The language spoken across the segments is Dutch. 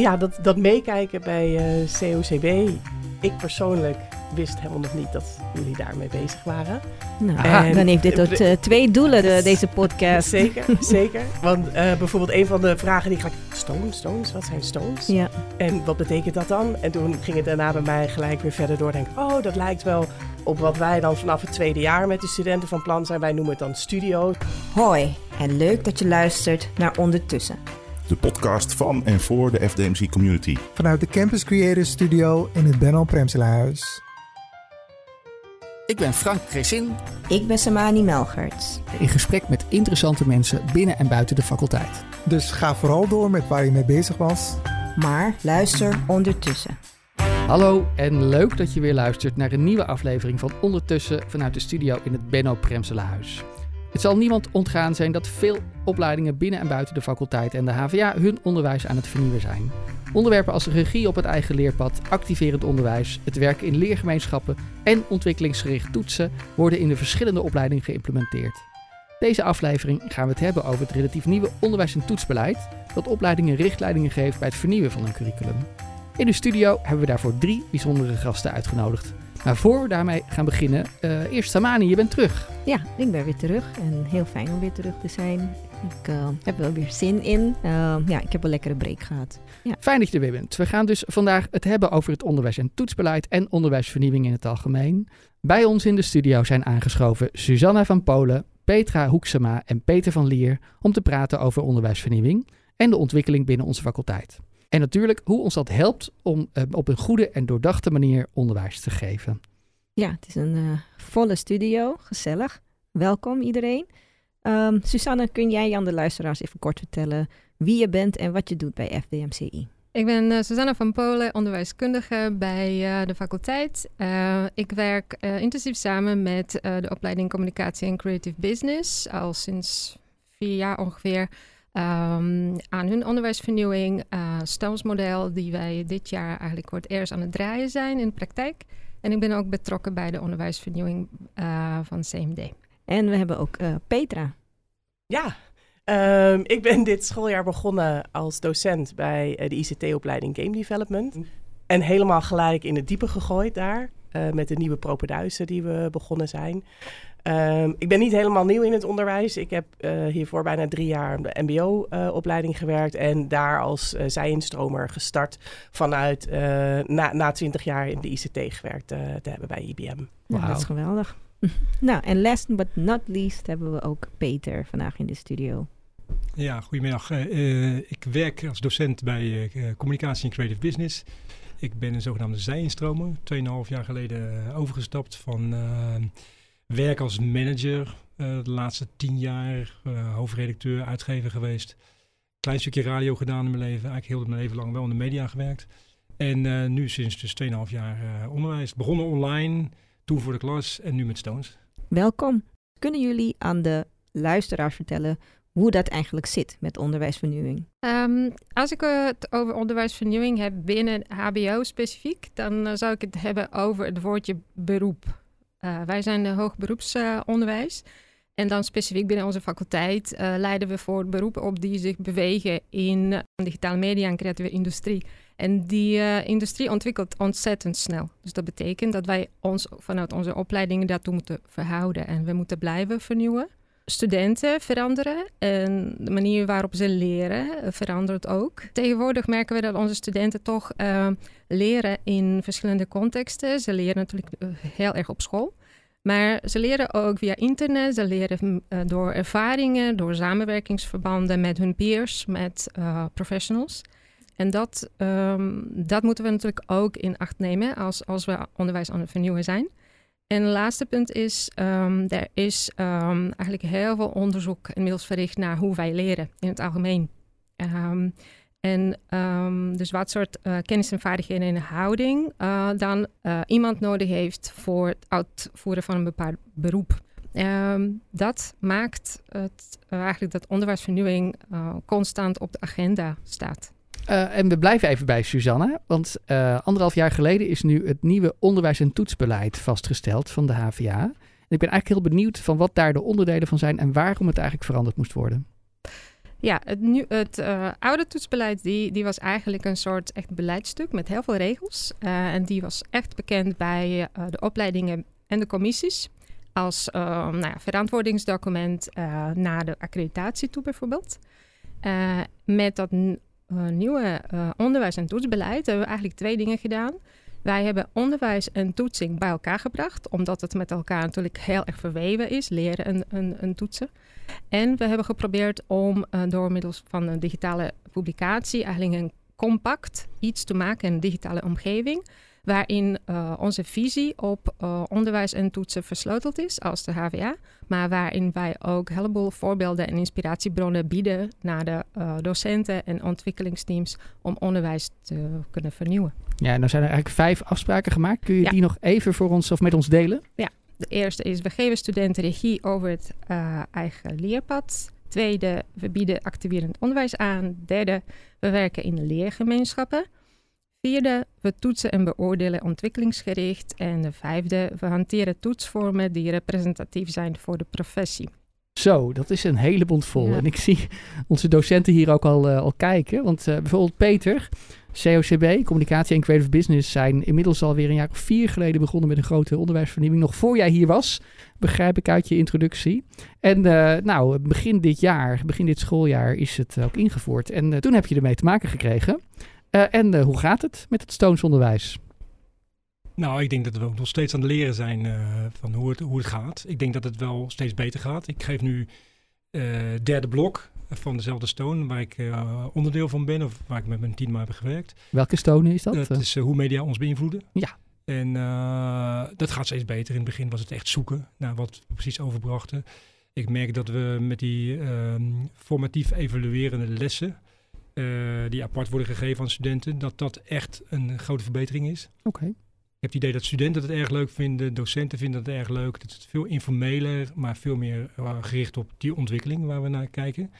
Ja, dat, dat meekijken bij uh, COCB. Ik persoonlijk wist helemaal nog niet dat jullie daarmee bezig waren. Nou, en, dan heeft dit ook uh, twee doelen, de, deze podcast. Zeker, zeker. Want uh, bijvoorbeeld een van de vragen die ik gelijk... Stones, stones, wat zijn stones? Ja. En wat betekent dat dan? En toen ging het daarna bij mij gelijk weer verder door. Denk, oh, dat lijkt wel op wat wij dan vanaf het tweede jaar met de studenten van plan zijn. Wij noemen het dan studio. Hoi, en leuk dat je luistert naar Ondertussen de podcast van en voor de FDMC community. Vanuit de Campus Creators Studio in het Benno Premselaarhuis. Ik ben Frank Cresin. Ik ben Samani Melgerts. In gesprek met interessante mensen binnen en buiten de faculteit. Dus ga vooral door met waar je mee bezig was. Maar luister ondertussen. Hallo en leuk dat je weer luistert naar een nieuwe aflevering van Ondertussen vanuit de studio in het Benno Premselaarhuis. Het zal niemand ontgaan zijn dat veel opleidingen binnen en buiten de faculteit en de HVA hun onderwijs aan het vernieuwen zijn. Onderwerpen als regie op het eigen leerpad, activerend onderwijs, het werken in leergemeenschappen en ontwikkelingsgericht toetsen worden in de verschillende opleidingen geïmplementeerd. Deze aflevering gaan we het hebben over het relatief nieuwe onderwijs- en toetsbeleid dat opleidingen richtlijnen geeft bij het vernieuwen van een curriculum. In de studio hebben we daarvoor drie bijzondere gasten uitgenodigd. Maar voor we daarmee gaan beginnen, uh, eerst Samani, je bent terug. Ja, ik ben weer terug en heel fijn om weer terug te zijn. Ik uh, heb wel weer zin in. Uh, ja, ik heb een lekkere break gehad. Ja. Fijn dat je er weer bent. We gaan dus vandaag het hebben over het onderwijs- en toetsbeleid en onderwijsvernieuwing in het algemeen. Bij ons in de studio zijn aangeschoven Susanna van Polen, Petra Hoeksema en Peter van Lier om te praten over onderwijsvernieuwing en de ontwikkeling binnen onze faculteit. En natuurlijk hoe ons dat helpt om uh, op een goede en doordachte manier onderwijs te geven. Ja, het is een uh, volle studio, gezellig. Welkom iedereen. Um, Susanne, kun jij aan de luisteraars even kort vertellen wie je bent en wat je doet bij FDMCI? Ik ben uh, Susanne van Polen, onderwijskundige bij uh, de faculteit. Uh, ik werk intensief samen met de opleiding Communicatie en Creative Business al sinds vier jaar ongeveer. Um, aan hun onderwijsvernieuwing, uh, Stones-model, die wij dit jaar eigenlijk voor het eerst aan het draaien zijn in de praktijk. En ik ben ook betrokken bij de onderwijsvernieuwing uh, van CMD. En we hebben ook uh, Petra. Ja, um, ik ben dit schooljaar begonnen als docent bij de ICT-opleiding Game Development. En helemaal gelijk in het diepe gegooid daar. met de nieuwe propeduizen die we begonnen zijn. Um, ik ben niet helemaal nieuw in het onderwijs. Ik heb uh, hiervoor bijna drie jaar de MBO-opleiding uh, gewerkt en daar als uh, zijinstromer gestart vanuit na, na 20 jaar in de ICT gewerkt te hebben bij IBM. Wow. Ja, dat is geweldig. nou, en last but not least hebben we ook Peter vandaag in de studio. Ja, goedemiddag. ik werk als docent bij Communicatie en Creative Business. Ik ben een zogenaamde zijinstromer. 2,5 jaar geleden overgestapt van werk als manager uh, de laatste tien jaar, uh, hoofdredacteur, uitgever geweest. Klein stukje radio gedaan in mijn leven, eigenlijk heel mijn leven lang wel in de media gewerkt. En uh, nu sinds dus 2,5 jaar onderwijs. Begonnen online, toen voor de klas en nu met Stones. Welkom. Kunnen jullie aan de luisteraars vertellen hoe dat eigenlijk zit met onderwijsvernieuwing? Um, als ik het over onderwijsvernieuwing heb binnen HBO specifiek, dan zou ik het hebben over het woordje beroep. Uh, wij zijn de hoogberoepsonderwijs. En dan specifiek binnen onze faculteit uh, leiden we voor beroepen op die zich bewegen in digitale media en creatieve industrie. En die industrie ontwikkelt ontzettend snel. Dus dat betekent dat wij ons vanuit onze opleidingen daartoe moeten verhouden. En we moeten blijven vernieuwen. Studenten veranderen en de manier waarop ze leren verandert ook. Tegenwoordig merken we dat onze studenten toch uh, leren in verschillende contexten. Ze leren natuurlijk heel erg op school. Maar ze leren ook via internet, ze leren uh, door ervaringen, door samenwerkingsverbanden met hun peers, met professionals. En dat, um, dat moeten we natuurlijk ook in acht nemen als, als we onderwijs aan het vernieuwen zijn. En het laatste punt is, um, er is um, eigenlijk heel veel onderzoek inmiddels verricht naar hoe wij leren in het algemeen. En um, dus wat soort uh, kennis en vaardigheden en houding uh, dan uh, iemand nodig heeft voor het uitvoeren van een bepaald beroep. Dat maakt het, eigenlijk dat onderwijsvernieuwing constant op de agenda staat. En we blijven even bij Suzanne, want anderhalf jaar geleden is nu het nieuwe onderwijs- en toetsbeleid vastgesteld van de HVA. En ik ben eigenlijk heel benieuwd van wat daar de onderdelen van zijn en waarom het eigenlijk veranderd moest worden. Ja, het, nu, het uh, oude toetsbeleid die, die was eigenlijk een soort echt beleidstuk met heel veel regels. En die was echt bekend bij de opleidingen en de commissies als nou ja, verantwoordingsdocument naar de accreditatie toe bijvoorbeeld. met dat nieuwe onderwijs- en toetsbeleid hebben we eigenlijk twee dingen gedaan. Wij hebben onderwijs en toetsing bij elkaar gebracht, omdat het met elkaar natuurlijk heel erg verweven is, leren en, en, en toetsen. En we hebben geprobeerd om uh, door middels van een digitale publicatie eigenlijk een compact iets te maken, een digitale omgeving, waarin uh, onze visie op uh, onderwijs en toetsen versleuteld is als de HVA, maar waarin wij ook een heleboel voorbeelden en inspiratiebronnen bieden naar de docenten en ontwikkelingsteams om onderwijs te kunnen vernieuwen. Ja, nou zijn er eigenlijk vijf afspraken gemaakt. Kun je ja. die nog even voor ons of met ons delen? Ja, de eerste is we geven studenten regie over het eigen leerpad. Tweede, we bieden activerend onderwijs aan. Derde, we werken in leergemeenschappen. Vierde, we toetsen en beoordelen ontwikkelingsgericht. En de vijfde, we hanteren toetsvormen die representatief zijn voor de professie. Zo, dat is een hele bond vol. Ja. En ik zie onze docenten hier ook al, uh, al kijken. Want uh, bijvoorbeeld Peter, COCB, Communicatie en Creative Business, zijn inmiddels alweer een jaar of vier geleden begonnen met een grote onderwijsvernieuwing. Nog voor jij hier was, begrijp ik uit je introductie. En uh, nou, begin dit jaar, begin dit schooljaar is het ook ingevoerd. En toen heb je ermee te maken gekregen. Uh, en hoe gaat het met het stoonsonderwijs? Nou, ik denk dat we ook nog steeds aan het leren zijn van hoe het, hoe het gaat. Ik denk dat het wel steeds beter gaat. Ik geef nu derde blok van dezelfde Stone, waar ik uh, onderdeel van ben, of waar ik met mijn team heb gewerkt. Welke Stone is dat? Dat is uh, hoe media ons beïnvloeden. Ja. En uh, dat gaat steeds beter. In het begin was het echt zoeken naar wat we precies overbrachten. Ik merk dat we met die formatief evaluerende lessen, die apart worden gegeven aan studenten, dat dat echt een grote verbetering is. Oké. Okay. Ik heb het idee dat studenten het erg leuk vinden, docenten vinden het erg leuk. Het is veel informeler, maar veel meer gericht op die ontwikkeling waar we naar kijken.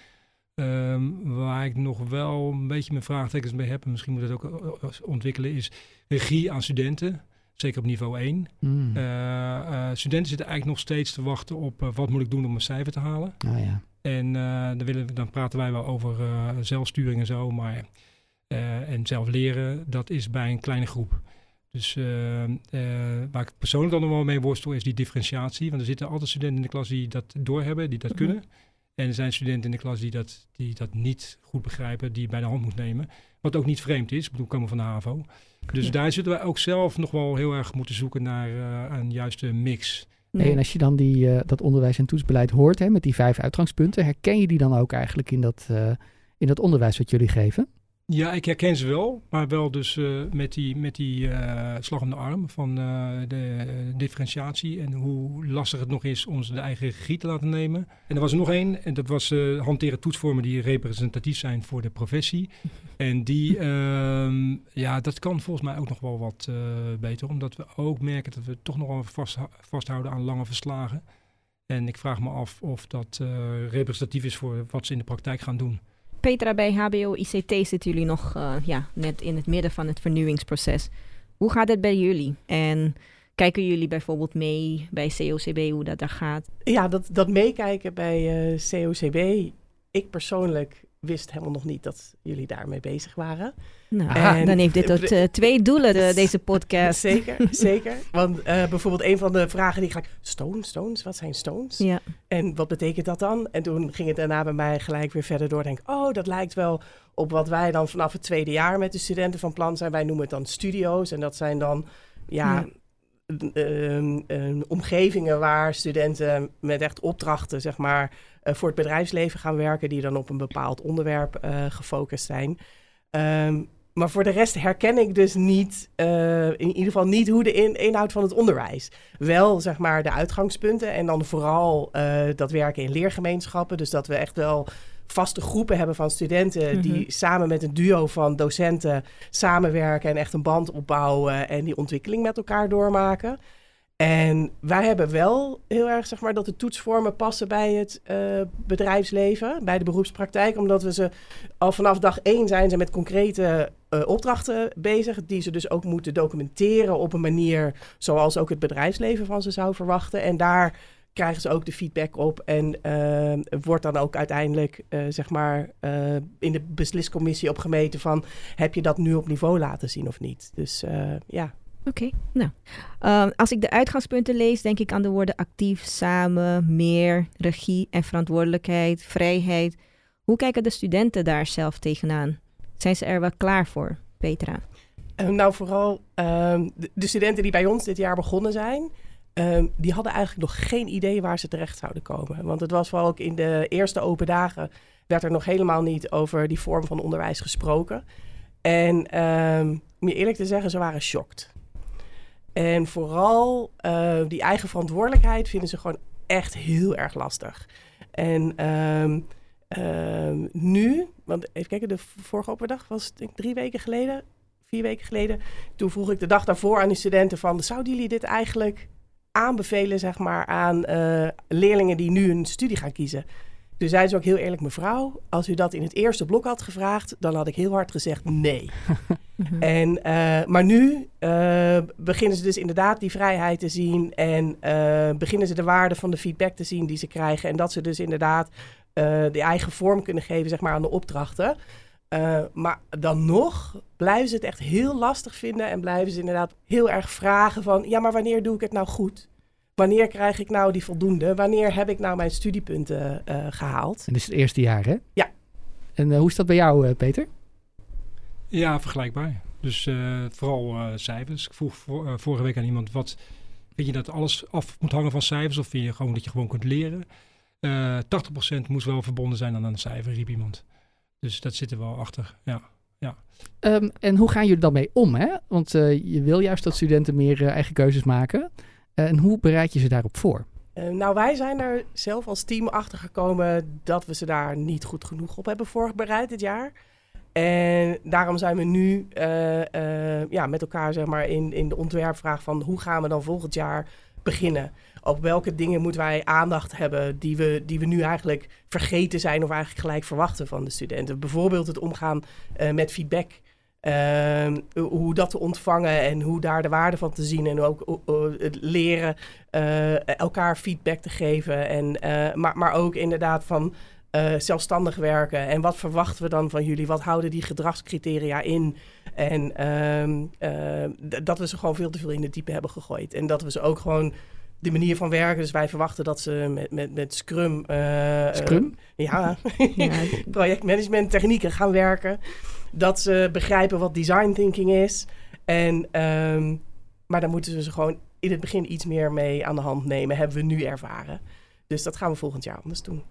Um, waar ik nog wel een beetje mijn vraagtekens mee heb, en misschien moet het ook ontwikkelen, is regie aan studenten. Zeker op niveau 1. Mm. Uh, uh, studenten zitten eigenlijk nog steeds te wachten op uh, wat moet ik doen om mijn cijfer te halen. Oh, ja. En dan, willen, dan praten wij wel over zelfsturing en zo, maar en zelf leren, dat is bij een kleine groep. Dus waar ik persoonlijk dan nog wel mee worstel, is die differentiatie. Want er zitten altijd studenten in de klas die dat doorhebben, die dat mm -hmm. kunnen. En er zijn studenten in de klas die dat, die dat niet goed begrijpen, die bij de hand moet nemen. Wat ook niet vreemd is. Ik bedoel, komen van de HAVO. Dus ja. daar zullen wij ook zelf nog wel heel erg moeten zoeken naar uh, een juiste mix. En als je dan die, uh, dat onderwijs- en toetsbeleid hoort, hè, met die vijf uitgangspunten, herken je die dan ook eigenlijk in dat, uh, in dat onderwijs wat jullie geven? Ja, ik herken ze wel, maar wel dus uh, met die, met die uh, slag om de arm van uh, de differentiatie en hoe lastig het nog is om ze de eigen regie te laten nemen. En er was er nog één, en dat was hanteren toetsvormen die representatief zijn voor de professie. En die, ehm, ja, dat kan volgens mij ook nog wel wat beter, omdat we ook merken dat we toch nog wel vast, vasthouden aan lange verslagen. En ik vraag me af of dat representatief is voor wat ze in de praktijk gaan doen. Petra, bij HBO ICT zitten jullie nog uh, ja, net in het midden van het vernieuwingsproces. Hoe gaat het bij jullie? En kijken jullie bijvoorbeeld mee bij COCB hoe dat daar gaat? Ja, dat, dat meekijken bij uh, COCB. Ik persoonlijk wist helemaal nog niet dat jullie daarmee bezig waren. Nou, en, dan heeft dit tot uh, twee doelen, de, deze podcast. Zeker, zeker. Want uh, bijvoorbeeld een van de vragen die ik gelijk... Stones, stones, wat zijn stones? Ja. En wat betekent dat dan? En toen ging het daarna bij mij gelijk weer verder door. Denk, oh, dat lijkt wel op wat wij dan vanaf het tweede jaar met de studenten van plan zijn. Wij noemen het dan studio's. En dat zijn dan, ja... ja. Omgevingen waar studenten met echt opdrachten, zeg maar, voor het bedrijfsleven gaan werken, die dan op een bepaald onderwerp uh, gefocust zijn. Um, maar voor de rest herken ik dus niet, uh, in ieder geval niet hoe de in, inhoud van het onderwijs. Wel zeg maar de uitgangspunten en dan vooral dat werken in leergemeenschappen. Dus dat we echt wel vaste groepen hebben van studenten mm -hmm. die samen met een duo van docenten samenwerken en echt een band opbouwen en die ontwikkeling met elkaar doormaken. En wij hebben wel heel erg, zeg maar, dat de toetsvormen passen bij het uh, bedrijfsleven, bij de beroepspraktijk. Omdat we ze al vanaf dag één zijn ze met concrete uh, opdrachten bezig, die ze dus ook moeten documenteren op een manier zoals ook het bedrijfsleven van ze zou verwachten. En daar krijgen ze ook de feedback op en ehm, wordt dan ook uiteindelijk, eh, zeg maar, eh, in de besliscommissie op gemeten van, heb je dat nu op niveau laten zien of niet? Dus eh, ja. Oké, nou. Ehm, als ik de uitgangspunten lees, denk ik aan de woorden actief, samen, meer, regie en verantwoordelijkheid, vrijheid. Hoe kijken de studenten daar zelf tegenaan? Zijn ze er wel klaar voor, Petra? Eh, nou, vooral ehm, de, de studenten die bij ons dit jaar begonnen zijn, ehm, die hadden eigenlijk nog geen idee waar ze terecht zouden komen. Want het was vooral ook in de eerste open dagen werd er nog helemaal niet over die vorm van onderwijs gesproken. En om je eerlijk te zeggen, ze waren shocked. En vooral eh, die eigen verantwoordelijkheid vinden ze gewoon echt heel erg lastig. En ehm, ehm, nu, want even kijken, de vorige open dag was ik drie weken geleden, vier weken geleden. Toen vroeg ik de dag daarvoor aan die studenten van, zouden jullie dit eigenlijk aanbevelen, zeg maar, aan eh, leerlingen die nu een studie gaan kiezen? Toen zei ze ook heel eerlijk, mevrouw, als u dat in het eerste blok had gevraagd, dan had ik heel hard gezegd nee. en, eh, maar nu eh, beginnen ze dus inderdaad die vrijheid te zien en eh, beginnen ze de waarde van de feedback te zien die ze krijgen. En dat ze dus inderdaad de eigen vorm kunnen geven, zeg maar, aan de opdrachten. maar dan nog blijven ze het echt heel lastig vinden en blijven ze inderdaad heel erg vragen van, ja, maar wanneer doe ik het nou goed? Wanneer krijg ik nou die voldoende? Wanneer heb ik nou mijn studiepunten uh, gehaald? En dit is het eerste jaar, hè? Ja. En uh, hoe is dat bij jou, uh, Peter? Ja, vergelijkbaar. Dus vooral cijfers. Ik vroeg voor, vorige week aan iemand, wat, vind je dat alles af moet hangen van cijfers? Of vind je gewoon dat je gewoon kunt leren? 80% moest wel verbonden zijn aan een cijfer, riep iemand. Dus dat zit er wel achter, ja. Ja. Um, en hoe gaan jullie dan mee om? Hè? Want je wil juist dat studenten meer eigen keuzes maken. En hoe bereid je ze daarop voor? Uh, nou, wij zijn er zelf als team achter gekomen dat we ze daar niet goed genoeg op hebben voorbereid dit jaar. En daarom zijn we nu uh, ja, met elkaar zeg maar, in, in de ontwerpvraag van hoe gaan we dan volgend jaar beginnen? Op welke dingen moeten wij aandacht hebben die we, die we nu eigenlijk vergeten zijn of eigenlijk gelijk verwachten van de studenten? Bijvoorbeeld het omgaan met feedback. Uh, hoe dat te ontvangen en hoe daar de waarde van te zien. En ook het leren uh, elkaar feedback te geven. En, maar, maar ook inderdaad van zelfstandig werken. En wat verwachten we dan van jullie? Wat houden die gedragscriteria in? En ehm, dat we ze gewoon veel te veel in de diepe hebben gegooid. En dat we ze ook gewoon de manier van werken. Dus wij verwachten dat ze met, met, met Scrum. Scrum? ja, ja. projectmanagement technieken gaan werken dat ze begrijpen wat design thinking is. En, um, maar dan moeten ze gewoon in het begin iets meer mee aan de hand nemen. Hebben we nu ervaren. Dus dat gaan we volgend jaar anders doen.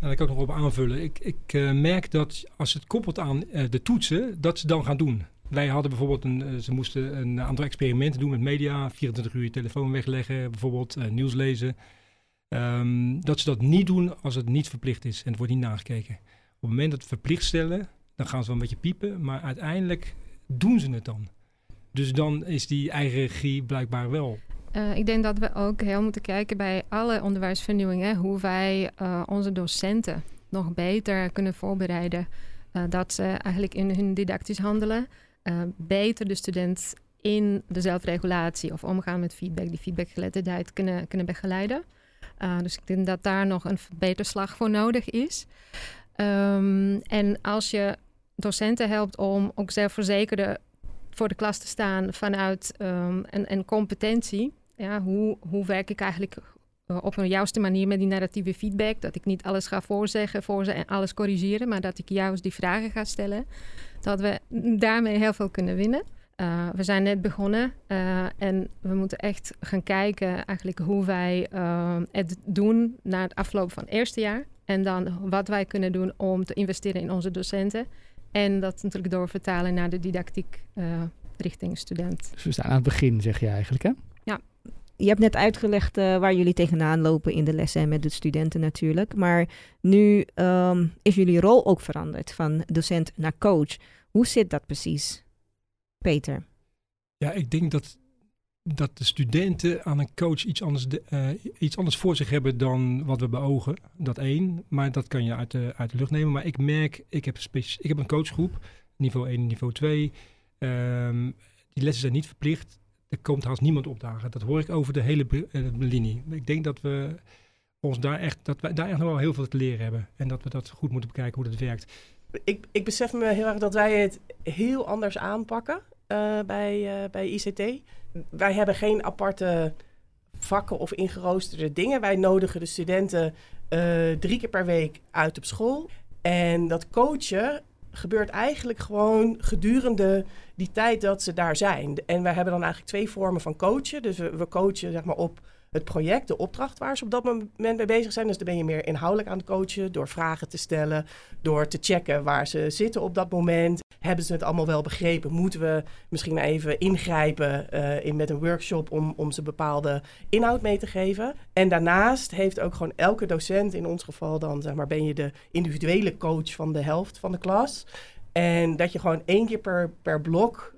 Nou, ik ook nog op aanvullen. Ik, ik uh, merk dat als het koppelt aan uh, de toetsen, dat ze dan gaan doen. Wij hadden bijvoorbeeld een, uh, ze moesten een aantal experimenten doen met media. 24 uur je telefoon wegleggen, bijvoorbeeld nieuws lezen. Um, dat ze dat niet doen als het niet verplicht is en het wordt niet nagekeken. Op het moment dat we verplicht stellen, dan gaan ze wel een beetje piepen, maar uiteindelijk doen ze het dan. Dus dan is die eigen regie blijkbaar wel. Uh, ik denk dat we ook heel moeten kijken bij alle onderwijsvernieuwingen, hoe wij uh, onze docenten nog beter kunnen voorbereiden. Uh, dat ze eigenlijk in hun didactisch handelen beter de student in de zelfregulatie of omgaan met feedback, die feedbackgeletterdheid kunnen, kunnen begeleiden. dus ik denk dat daar nog een verbeterslag voor nodig is. Um, en als je docenten helpt om ook zelfverzekerder voor de klas te staan vanuit um, een, competentie. Ja, hoe, hoe werk ik eigenlijk uh, op een juiste manier met die narratieve feedback? Dat ik niet alles ga voorzeggen voor ze en alles corrigeren, maar dat ik juist die vragen ga stellen. Dat we daarmee heel veel kunnen winnen. Uh, we zijn net begonnen uh, en we moeten echt gaan kijken eigenlijk hoe wij uh, het doen na het afloop van het eerste jaar. En dan wat wij kunnen doen om te investeren in onze docenten. En dat natuurlijk doorvertalen naar de didactiek uh, richting student. Dus we staan aan het begin, zeg je eigenlijk, hè? Ja. Je hebt net uitgelegd uh, waar jullie tegenaan lopen in de lessen en met de studenten natuurlijk. Maar nu um, is jullie rol ook veranderd van docent naar coach. Hoe zit dat precies, Peter? Ja, ik denk dat dat de studenten aan een coach iets anders, uh, iets anders voor zich hebben dan wat we beogen. Dat één, maar dat kan je uit de, uit de lucht nemen. Maar ik merk, ik heb, ik heb een coachgroep, niveau 1 en niveau 2. Um, die lessen zijn niet verplicht. er komt haast niemand opdagen. Dat hoor ik over de hele eh, linie. Ik denk dat we ons daar echt, dat wij daar echt nog wel heel veel te leren hebben. En dat we dat goed moeten bekijken hoe dat werkt. ik, ik besef me heel erg dat wij het heel anders aanpakken eh, bij, eh, bij ICT. Wij hebben geen aparte vakken of ingeroosterde dingen. Wij nodigen de studenten eh, drie keer per week uit op school. En dat coachen gebeurt eigenlijk gewoon gedurende die tijd dat ze daar zijn. En wij hebben dan eigenlijk twee vormen van coachen. Dus we, we coachen zeg maar, op het project, de opdracht waar ze op dat moment mee bezig zijn. Dus dan ben je meer inhoudelijk aan het coachen door vragen te stellen, door te checken waar ze zitten op dat moment. Hebben ze het allemaal wel begrepen? Moeten we misschien even ingrijpen eh, in, met een workshop om, om ze bepaalde inhoud mee te geven? En daarnaast heeft ook gewoon elke docent, in ons geval dan zeg maar, ben je de individuele coach van de helft van de klas. En dat je gewoon één keer per, per blok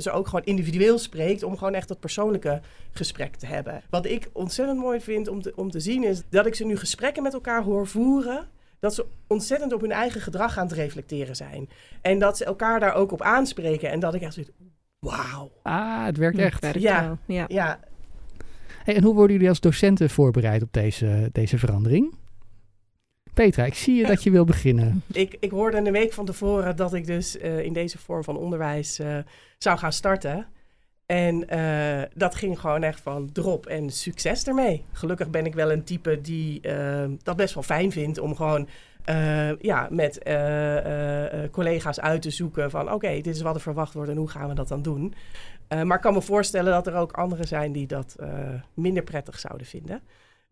ze ook gewoon individueel spreekt om gewoon echt dat persoonlijke gesprek te hebben. Wat ik ontzettend mooi vind om te, om te zien is dat ik ze nu gesprekken met elkaar hoor voeren. Dat ze ontzettend op hun eigen gedrag aan het reflecteren zijn. En dat ze elkaar daar ook op aanspreken. En dat ik echt zoiets, wauw. Ah, het werkt echt. Werkt Ja. wel, ja. Ja, Hey, en hoe worden jullie als docenten voorbereid op deze, deze verandering? Petra, ik zie je dat je wil beginnen. ik, ik hoorde een week van tevoren dat ik dus eh, in deze vorm van onderwijs eh, zou gaan starten. En eh, dat ging gewoon echt van drop en succes ermee. Gelukkig ben ik wel een type die dat best wel fijn vindt om gewoon ja, met collega's uit te zoeken van oké, dit is wat er verwacht wordt en hoe gaan we dat dan doen. Maar ik kan me voorstellen dat er ook anderen zijn die dat minder prettig zouden vinden.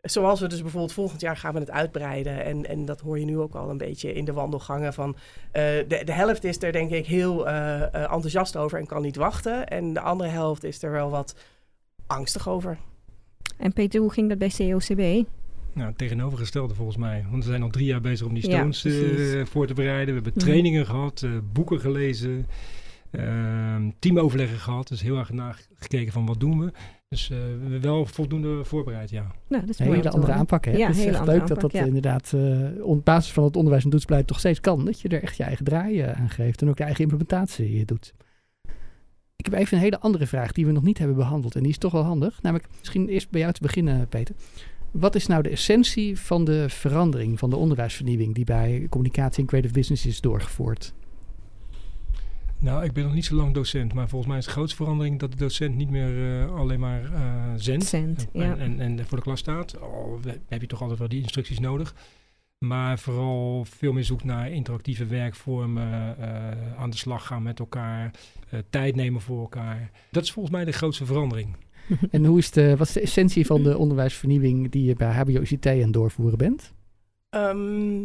Zoals we dus bijvoorbeeld volgend jaar gaan we het uitbreiden. En, en dat hoor je nu ook al een beetje in de wandelgangen van... eh, de, de helft is er denk ik heel eh, eh, enthousiast over en kan niet wachten. En de andere helft is er wel wat angstig over. En Peter, hoe ging dat bij COCB? Nou, het tegenovergestelde volgens mij. Want we zijn al drie jaar bezig om die Ja, stones eh, precies. voor te bereiden. We hebben Mhm. trainingen gehad, eh, boeken gelezen, teamoverleggen gehad. Dus heel erg nagekeken van wat doen we. Dus eh, we hebben wel voldoende voorbereid, ja. Nou, dat is Een hele andere aanpak, hè? Ja, het is echt leuk dat aanpak, dat ja. inderdaad eh, op basis van het onderwijs en toetsbeleid toch steeds kan. Dat je er echt je eigen draai eh, aan geeft en ook je eigen implementatie doet. Ik heb even een hele andere vraag die we nog niet hebben behandeld. En die is toch wel handig. Namelijk, misschien eerst bij jou te beginnen, Peter. Wat is nou de essentie van de verandering, van de onderwijsvernieuwing die bij communicatie en creative business is doorgevoerd? Nou, ik ben nog niet zo lang docent, maar volgens mij is de grootste verandering dat de docent niet meer eh, alleen maar eh zendt Cent, en, ja. en, en voor de klas staat. Al we- heb je toch altijd wel die instructies nodig. Maar vooral veel meer zoekt naar interactieve werkvormen, eh, aan de slag gaan met elkaar, eh, tijd nemen voor elkaar. Dat is volgens mij de grootste verandering. En hoe is de, wat is de essentie van de onderwijsvernieuwing die je bij HBO-ICT aan het doorvoeren bent? Ehm,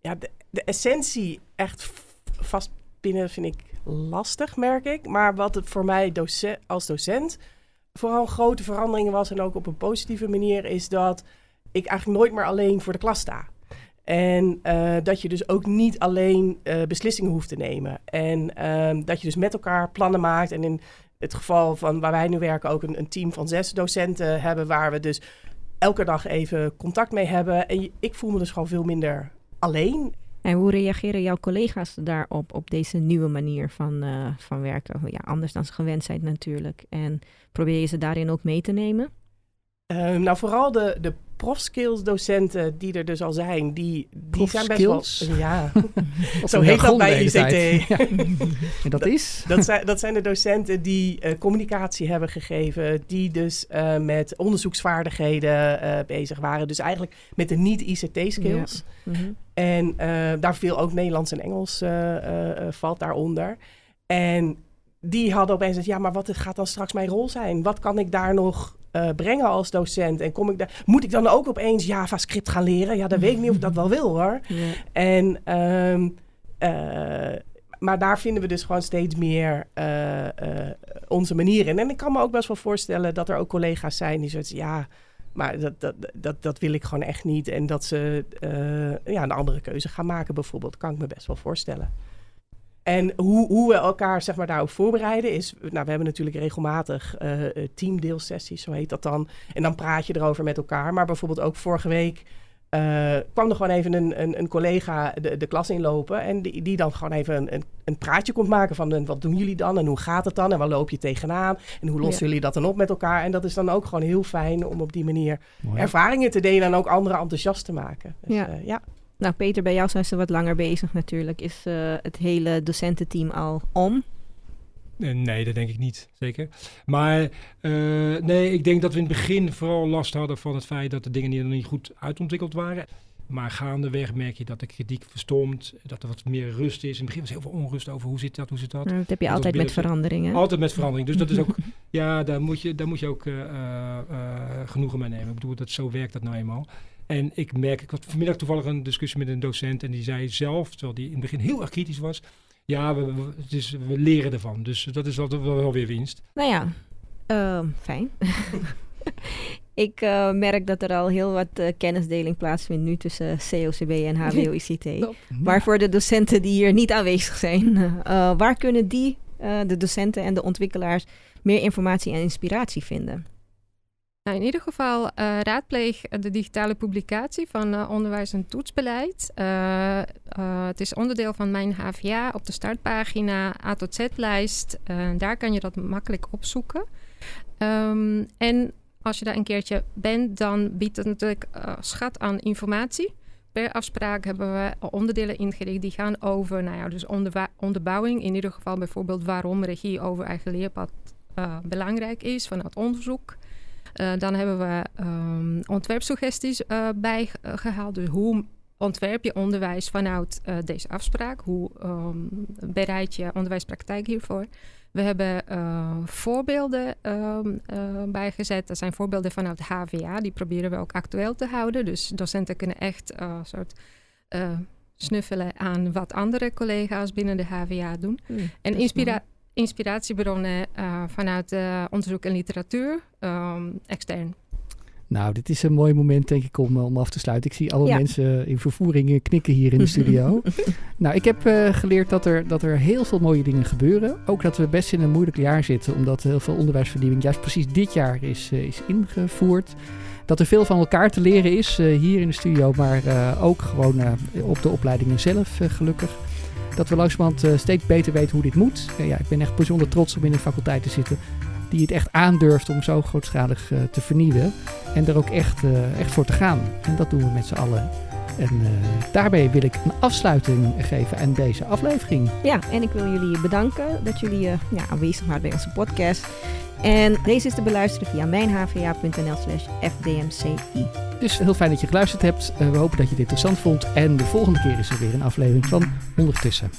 ja, de, de essentie echt vast binnen vind ik lastig, merk ik. Maar wat het voor mij doce- als docent vooral grote veranderingen was... en ook op een positieve manier... is dat ik eigenlijk nooit meer alleen voor de klas sta. En eh, dat je dus ook niet alleen eh, beslissingen hoeft te nemen. En ehm, dat je dus met elkaar plannen maakt. En in het geval van waar wij nu werken ook een, een team van zes docenten hebben... waar we dus elke dag even contact mee hebben. En ik voel me dus gewoon veel minder alleen. En hoe reageren jouw collega's daarop, op deze nieuwe manier van, eh, van werken? Ja, anders dan ze gewend zijn natuurlijk. En probeer je ze daarin ook mee te nemen? Ehm, nou, vooral de, de profskills docenten die er dus al zijn, die, die zijn best wel... Ja, zo heet dat bij ICT. En dat is? Dat zijn, dat zijn de docenten die eh, communicatie hebben gegeven, die dus eh, met onderzoeksvaardigheden eh, bezig waren. Dus eigenlijk met de niet-ICT-skills. Mhm. En daar viel ook Nederlands en Engels valt daaronder. En die hadden opeens het, ja, maar wat gaat dan straks mijn rol zijn? Wat kan ik daar nog eh, brengen als docent? En kom ik daar, moet ik dan ook opeens JavaScript gaan leren? Ja, dan weet ik niet of ik dat wel wil hoor. Ja. En, ehm, eh, maar daar vinden we dus gewoon steeds meer eh, onze manier in. En ik kan me ook best wel voorstellen dat er ook collega's zijn die zoiets ja, maar dat, dat, dat, dat wil ik gewoon echt niet. En dat ze ja, een andere keuze gaan maken bijvoorbeeld, kan ik me best wel voorstellen. En hoe, hoe we elkaar zeg maar, daarop voorbereiden is... Nou, we hebben natuurlijk regelmatig eh, eh, teamdeelsessies, zo heet dat dan. En dan praat je erover met elkaar. Maar bijvoorbeeld ook vorige week eh, kwam er gewoon even een, een, een collega de, de klas inlopen. En die, die dan gewoon even een, een, praatje komt maken van wat doen jullie dan en hoe gaat het dan en waar loop je tegenaan en hoe lossen jullie dat dan op met elkaar. En dat is dan ook gewoon heel fijn om op die manier Mooi. ervaringen te delen en ook anderen enthousiast te maken. Dus, Ja. ja. Nou, Peter, bij jou zijn ze wat langer bezig natuurlijk. Is eh, het hele docententeam al om? Eh, Nee, dat denk ik niet, zeker. Maar eh, nee, ik denk dat we in het begin vooral last hadden van het feit dat de dingen nog niet goed uitontwikkeld waren. Maar gaandeweg merk je dat de kritiek verstomt, dat er wat meer rust is. In het begin was heel veel onrust over hoe zit dat, hoe zit dat. Nou, dat heb je Dat altijd met veranderingen. Altijd met verandering. Dus dat is ook, ja, daar moet je, daar moet je ook eh, eh, genoegen mee nemen. Ik bedoel, dat, zo werkt dat nou eenmaal. En ik merk, ik had vanmiddag toevallig een discussie met een docent en die zei zelf, terwijl die in het begin heel erg kritisch was, ja, we, we, het is, we leren ervan. Dus dat is altijd wel, wel weer winst. Nou ja, ehm, fijn. ik eh, merk dat er al heel wat eh, kennisdeling plaatsvindt nu tussen COCB en HBO-ICT. Maar voor de docenten die hier niet aanwezig zijn, eh, waar kunnen die, eh, de docenten en de ontwikkelaars, meer informatie en inspiratie vinden? Nou, in ieder geval eh, raadpleeg de digitale publicatie van eh, onderwijs en toetsbeleid. Eh, het is onderdeel van mijn HVA op de startpagina A tot Z-lijst. Daar kan je dat makkelijk opzoeken. Ehm, en als je daar een keertje bent, dan biedt het natuurlijk schat aan informatie. Per afspraak hebben we onderdelen ingericht die gaan over nou ja, dus onderbouwing. In ieder geval bijvoorbeeld waarom regie over eigen leerpad belangrijk is vanuit onderzoek. Uh, dan hebben we um, ontwerpsuggesties uh, bijgehaald. Dus hoe ontwerp je onderwijs vanuit uh, deze afspraak? Hoe um, bereid je onderwijspraktijk hiervoor? We hebben voorbeelden um, bijgezet. Dat zijn voorbeelden vanuit HVA. Die proberen we ook actueel te houden. Dus docenten kunnen echt een soort snuffelen aan wat andere collega's binnen de HVA doen. Mm, en inspiratie inspiratiebronnen uh, vanuit uh, onderzoek en literatuur, um, extern. Nou, dit is een mooi moment, denk ik, om, om af te sluiten. Ik zie alle ja. mensen in vervoering knikken hier in de studio. nou, ik heb uh, geleerd dat er, dat er heel veel mooie dingen gebeuren. Ook dat we best in een moeilijk jaar zitten, omdat heel veel onderwijsvernieuwing juist precies dit jaar is, is ingevoerd. Dat er veel van elkaar te leren is hier in de studio, maar ook gewoon op de opleidingen zelf, gelukkig dat we langzamerhand uh, steeds beter weten hoe dit moet. Ja, ik ben echt bijzonder trots om in een faculteit te zitten die het echt aandurft om zo grootschalig uh, te vernieuwen. En er ook echt, echt voor te gaan. En dat doen we met z'n allen. En daarbij wil ik een afsluiting geven aan deze aflevering. Ja, en ik wil jullie bedanken dat jullie ja, aanwezig waren bij onze podcast. En deze is te beluisteren via mijnhva.nl slash fdmci. Dus heel fijn dat je geluisterd hebt. Uh, we hopen dat je dit interessant vond. En de volgende keer is er weer een aflevering van Ondertussen.